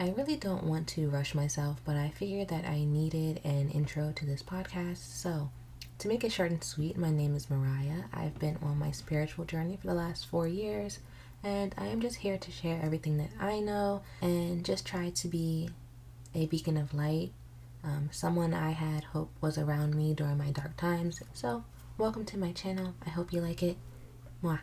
I really don't want to rush myself, but I figured that I needed an intro to this podcast. So, to make it short and sweet, my name is Mariah. I've been on my spiritual journey for the last four years, and I am just here to share everything that I know and just try to be a beacon of light, um, someone I had hope was around me during my dark times. So, welcome to my channel. I hope you like it. Mwah.